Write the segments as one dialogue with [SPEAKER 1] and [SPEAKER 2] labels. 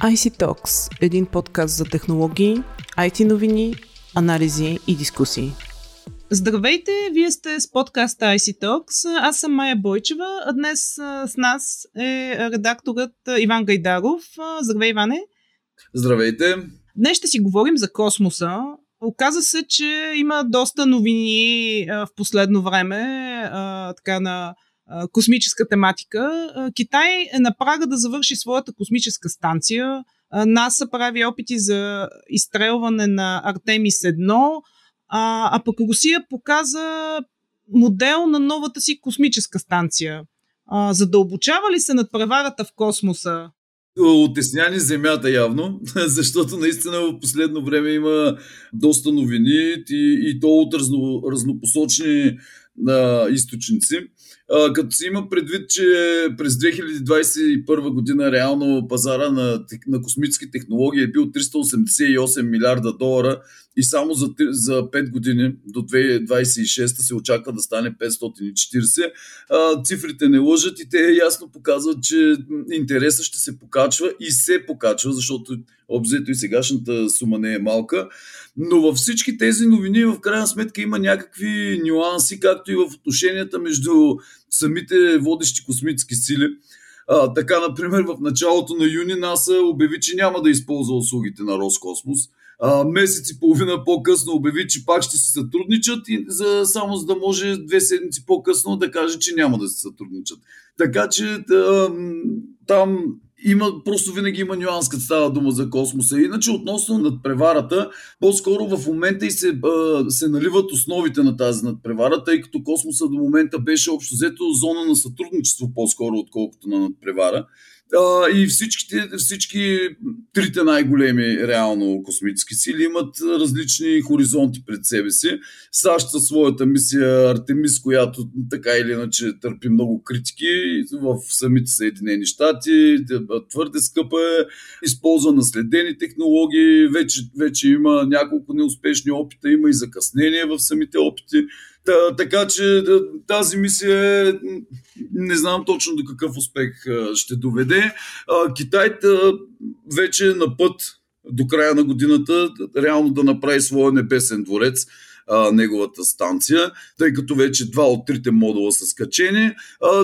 [SPEAKER 1] IC Talks – един подкаст за технологии, IT новини, анализи и дискусии.
[SPEAKER 2] Здравейте, вие сте с подкаста IC Talks. Аз съм Майя Бойчева, а днес с нас е редакторът Иван Гайдаров. Здравей, Иване!
[SPEAKER 3] Здравейте!
[SPEAKER 2] Днес ще си говорим за космоса. Оказа се, че има доста новини в последно време така на космическа тематика. Китай е на прага да завърши своята космическа станция. НАСА прави опити за изстрелване на Артемис 1, а, а пък Русия показа модел на новата си космическа станция. А, задълбочава ли се над преварата в космоса?
[SPEAKER 3] Отесняни земята явно, защото наистина в последно време има доста новини и, и то от разно, разнопосочни а, източници. Като се има предвид, че през 2021 година реално пазара на, на космически технологии е бил 388 милиарда долара и само за, за 5 години до 2026 се очаква да стане 540. А, цифрите не лъжат и те ясно показват, че интересът ще се покачва и се покачва, защото обзето и сегашната сума не е малка. Но във всички тези новини в крайна сметка има някакви нюанси, както и в отношенията между самите водещи космически сили. А, така, например, в началото на юни НАСА обяви, че няма да използва услугите на Роскосмос. А, месец и половина по-късно обяви, че пак ще си сътрудничат и за, само за да може две седмици по-късно да каже, че няма да се сътрудничат. Така че там има, просто винаги има нюанс, като става дума за космоса. Иначе относно надпреварата, по-скоро в момента и се, се наливат основите на тази надпревара, тъй като космоса до момента беше общо взето зона на сътрудничество по-скоро, отколкото на надпревара. И всичките, всички трите най-големи реално космически сили имат различни хоризонти пред себе си. САЩ със своята мисия Артемис, която така или иначе търпи много критики в самите Съединени щати, твърде скъпа е, използва наследени технологии, вече, вече има няколко неуспешни опита, има и закъснение в самите опити. Та, така че тази мисия е, не знам точно до какъв успех ще доведе. Китай вече е на път до края на годината реално да направи своя небесен дворец неговата станция, тъй като вече два от трите модула са скачени,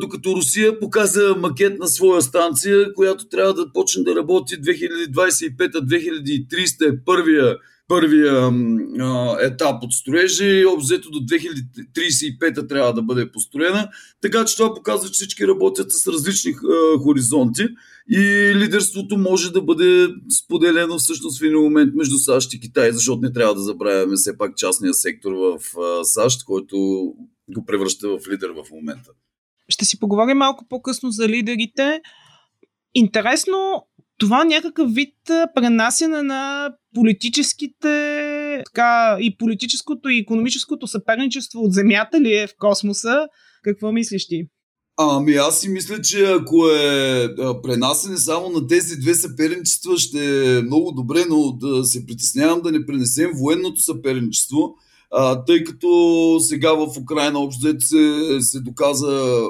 [SPEAKER 3] докато Русия показа макет на своя станция, която трябва да почне да работи 2025-2030 е първия първия а, етап от строежи. Обзето до 2035 трябва да бъде построена. Така че това показва, че всички работят с различни а, хоризонти и лидерството може да бъде споделено всъщност в един момент между САЩ и Китай, защото не трябва да забравяме все пак частния сектор в а, САЩ, който го превръща в лидер в момента.
[SPEAKER 2] Ще си поговорим малко по-късно за лидерите. Интересно, това някакъв вид пренасене на политическите така, и политическото и економическото съперничество от Земята ли е в космоса? Какво мислиш ти?
[SPEAKER 3] Ами аз си мисля, че ако е пренасене само на тези две съперничества ще е много добре, но да се притеснявам да не пренесем военното съперничество, а, тъй като сега в Украина общо се, се доказа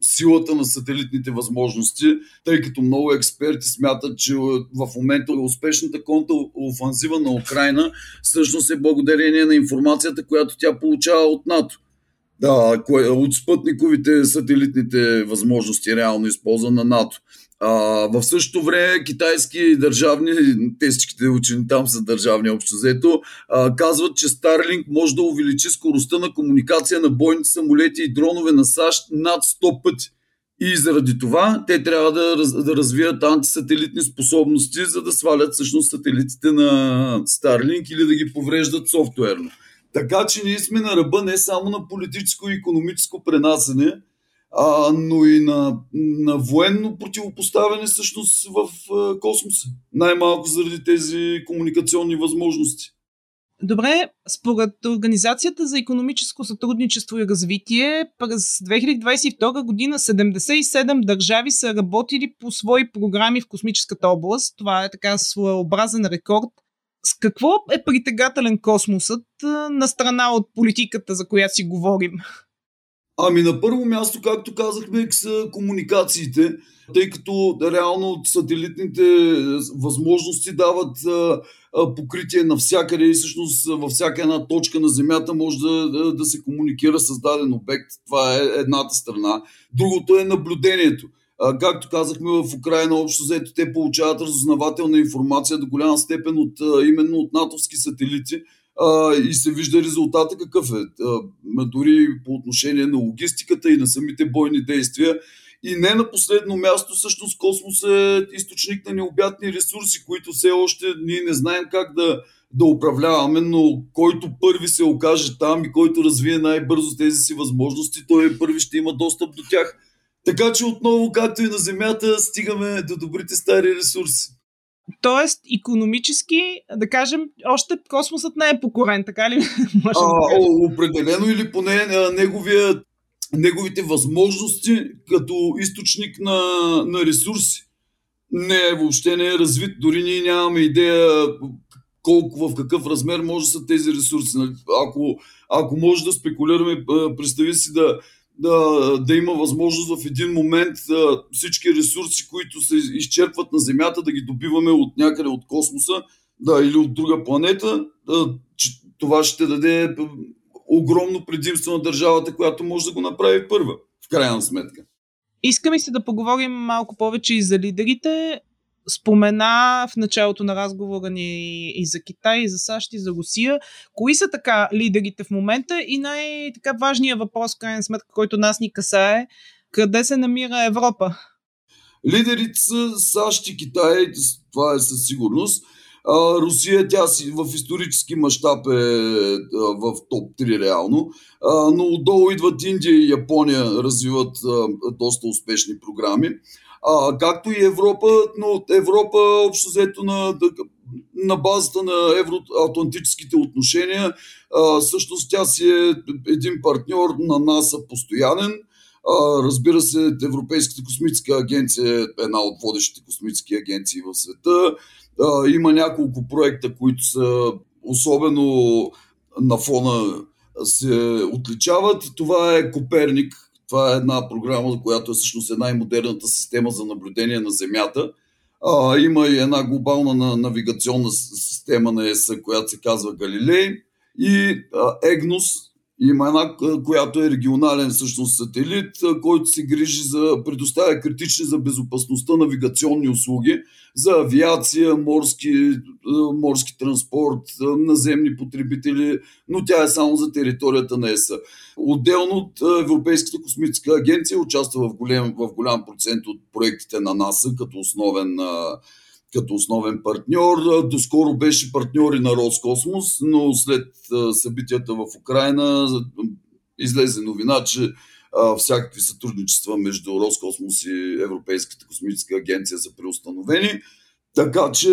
[SPEAKER 3] силата на сателитните възможности, тъй като много експерти смятат, че в момента успешната контраофанзива на Украина всъщност е благодарение на информацията, която тя получава от НАТО. Да, от спътниковите сателитните възможности реално използва на НАТО. А, в същото време китайски държавни, тестичките учени там са държавни общо взето, а, казват, че Старлинг може да увеличи скоростта на комуникация на бойни самолети и дронове на САЩ над 100 пъти. И заради това те трябва да, раз, да развият антисателитни способности, за да свалят всъщност сателитите на Starlink или да ги повреждат софтуерно. Така че ние сме на ръба не само на политическо и економическо пренасене, а, но и на, на военно противопоставяне всъщност в а, космоса. Най-малко заради тези комуникационни възможности.
[SPEAKER 2] Добре, според Организацията за економическо сътрудничество и развитие, през 2022 година 77 държави са работили по свои програми в космическата област. Това е така своеобразен рекорд. С какво е притегателен космосът на страна от политиката, за която си говорим?
[SPEAKER 3] Ами на първо място, както казахме, са комуникациите, тъй като реално сателитните възможности дават покритие навсякъде и всъщност във всяка една точка на Земята може да, да се комуникира с даден обект. Това е едната страна. Другото е наблюдението. Както казахме в Украина, общо взето те получават разузнавателна информация до голяма степен от, именно от натовски сателити, и се вижда резултата какъв е. Дори по отношение на логистиката и на самите бойни действия. И не на последно място, всъщност космос е източник на необятни ресурси, които все още ние не знаем как да, да управляваме, но който първи се окаже там и който развие най-бързо тези си възможности, той първи ще има достъп до тях. Така че отново, както и на Земята, стигаме до добрите стари ресурси.
[SPEAKER 2] Тоест, економически, да кажем, още космосът не е покорен, така ли?
[SPEAKER 3] а, о, определено или поне неговия, неговите възможности като източник на, на ресурси. Не, въобще не е развит. Дори ние нямаме идея колко, в какъв размер може да са тези ресурси. Нали? Ако, ако може да спекулираме, представи си да, да, да има възможност в един момент да, всички ресурси, които се изчерпват на Земята, да ги добиваме от някъде от космоса да, или от друга планета. Че това ще даде огромно предимство на държавата, която може да го направи първа, в крайна сметка.
[SPEAKER 2] Искаме се да поговорим малко повече и за лидерите спомена в началото на разговора ни и за Китай, и за САЩ, и за Русия. Кои са така лидерите в момента и най-така важният въпрос, крайна сметка, който нас ни касае, къде се намира Европа?
[SPEAKER 3] Лидерите са САЩ и Китай, това е със сигурност. А, Русия, тя си в исторически мащаб е в топ 3 реално, а, но отдолу идват Индия и Япония, развиват а, доста успешни програми а, както и Европа, но Европа общо взето на, на базата на евроатлантическите отношения, а, всъщност тя си е един партньор на НАСА постоянен. А, разбира се, Европейската космическа агенция е една от водещите космически агенции в света. А, има няколко проекта, които са особено на фона се отличават. Това е Коперник, това е една програма, която е всъщност е най-модерната система за наблюдение на Земята. А, има и една глобална навигационна система на ЕС, която се казва Галилей. И а, Егнос, има една, която е регионален всъщност сателит, който се грижи за, предоставя критични за безопасността навигационни услуги за авиация, морски, морски транспорт, наземни потребители, но тя е само за територията на ЕСА. Отделно от Европейската космическа агенция участва в голям, в голям процент от проектите на НАСА като основен като основен партньор. Доскоро беше партньор и на Роскосмос, но след събитията в Украина излезе новина, че всякакви сътрудничества между Роскосмос и Европейската космическа агенция са преустановени. Така че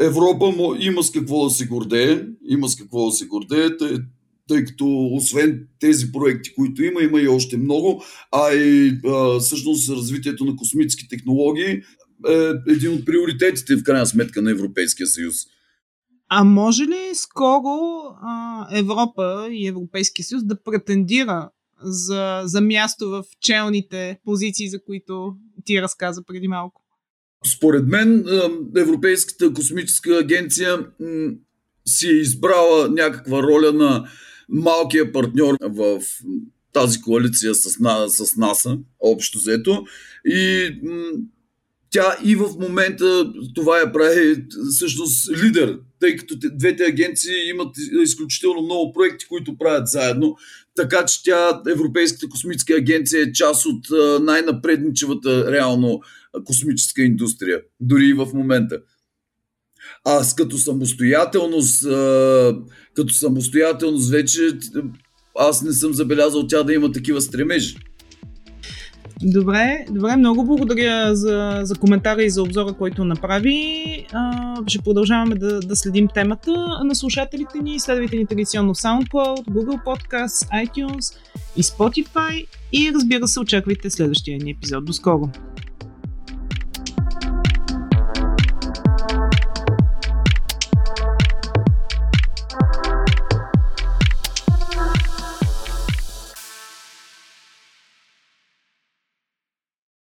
[SPEAKER 3] Европа има с какво да се гордее, има с какво да се гордее, тъй, тъй като освен тези проекти, които има, има и още много, а и а, всъщност развитието на космически технологии е един от приоритетите в крайна сметка на Европейския съюз.
[SPEAKER 2] А може ли скоро а, Европа и Европейския съюз да претендира за, за място в челните позиции, за които ти разказа преди малко?
[SPEAKER 3] Според мен Европейската космическа агенция си е избрала някаква роля на малкия партньор в тази коалиция с, с НАСА, общо взето. И тя и в момента това я прави всъщност лидер, тъй като двете агенции имат изключително много проекти, които правят заедно, така че тя, Европейската космическа агенция е част от най-напредничевата реално космическа индустрия, дори и в момента. Аз като самостоятелност, като самостоятелност вече аз не съм забелязал тя да има такива стремежи.
[SPEAKER 2] Добре, добре, много благодаря за, за коментара и за обзора, който направи. А, ще продължаваме да, да следим темата на слушателите ни. Следвайте ни традиционно в SoundCloud, Google Podcast, iTunes и Spotify. И разбира се, очаквайте следващия ни епизод. До скоро!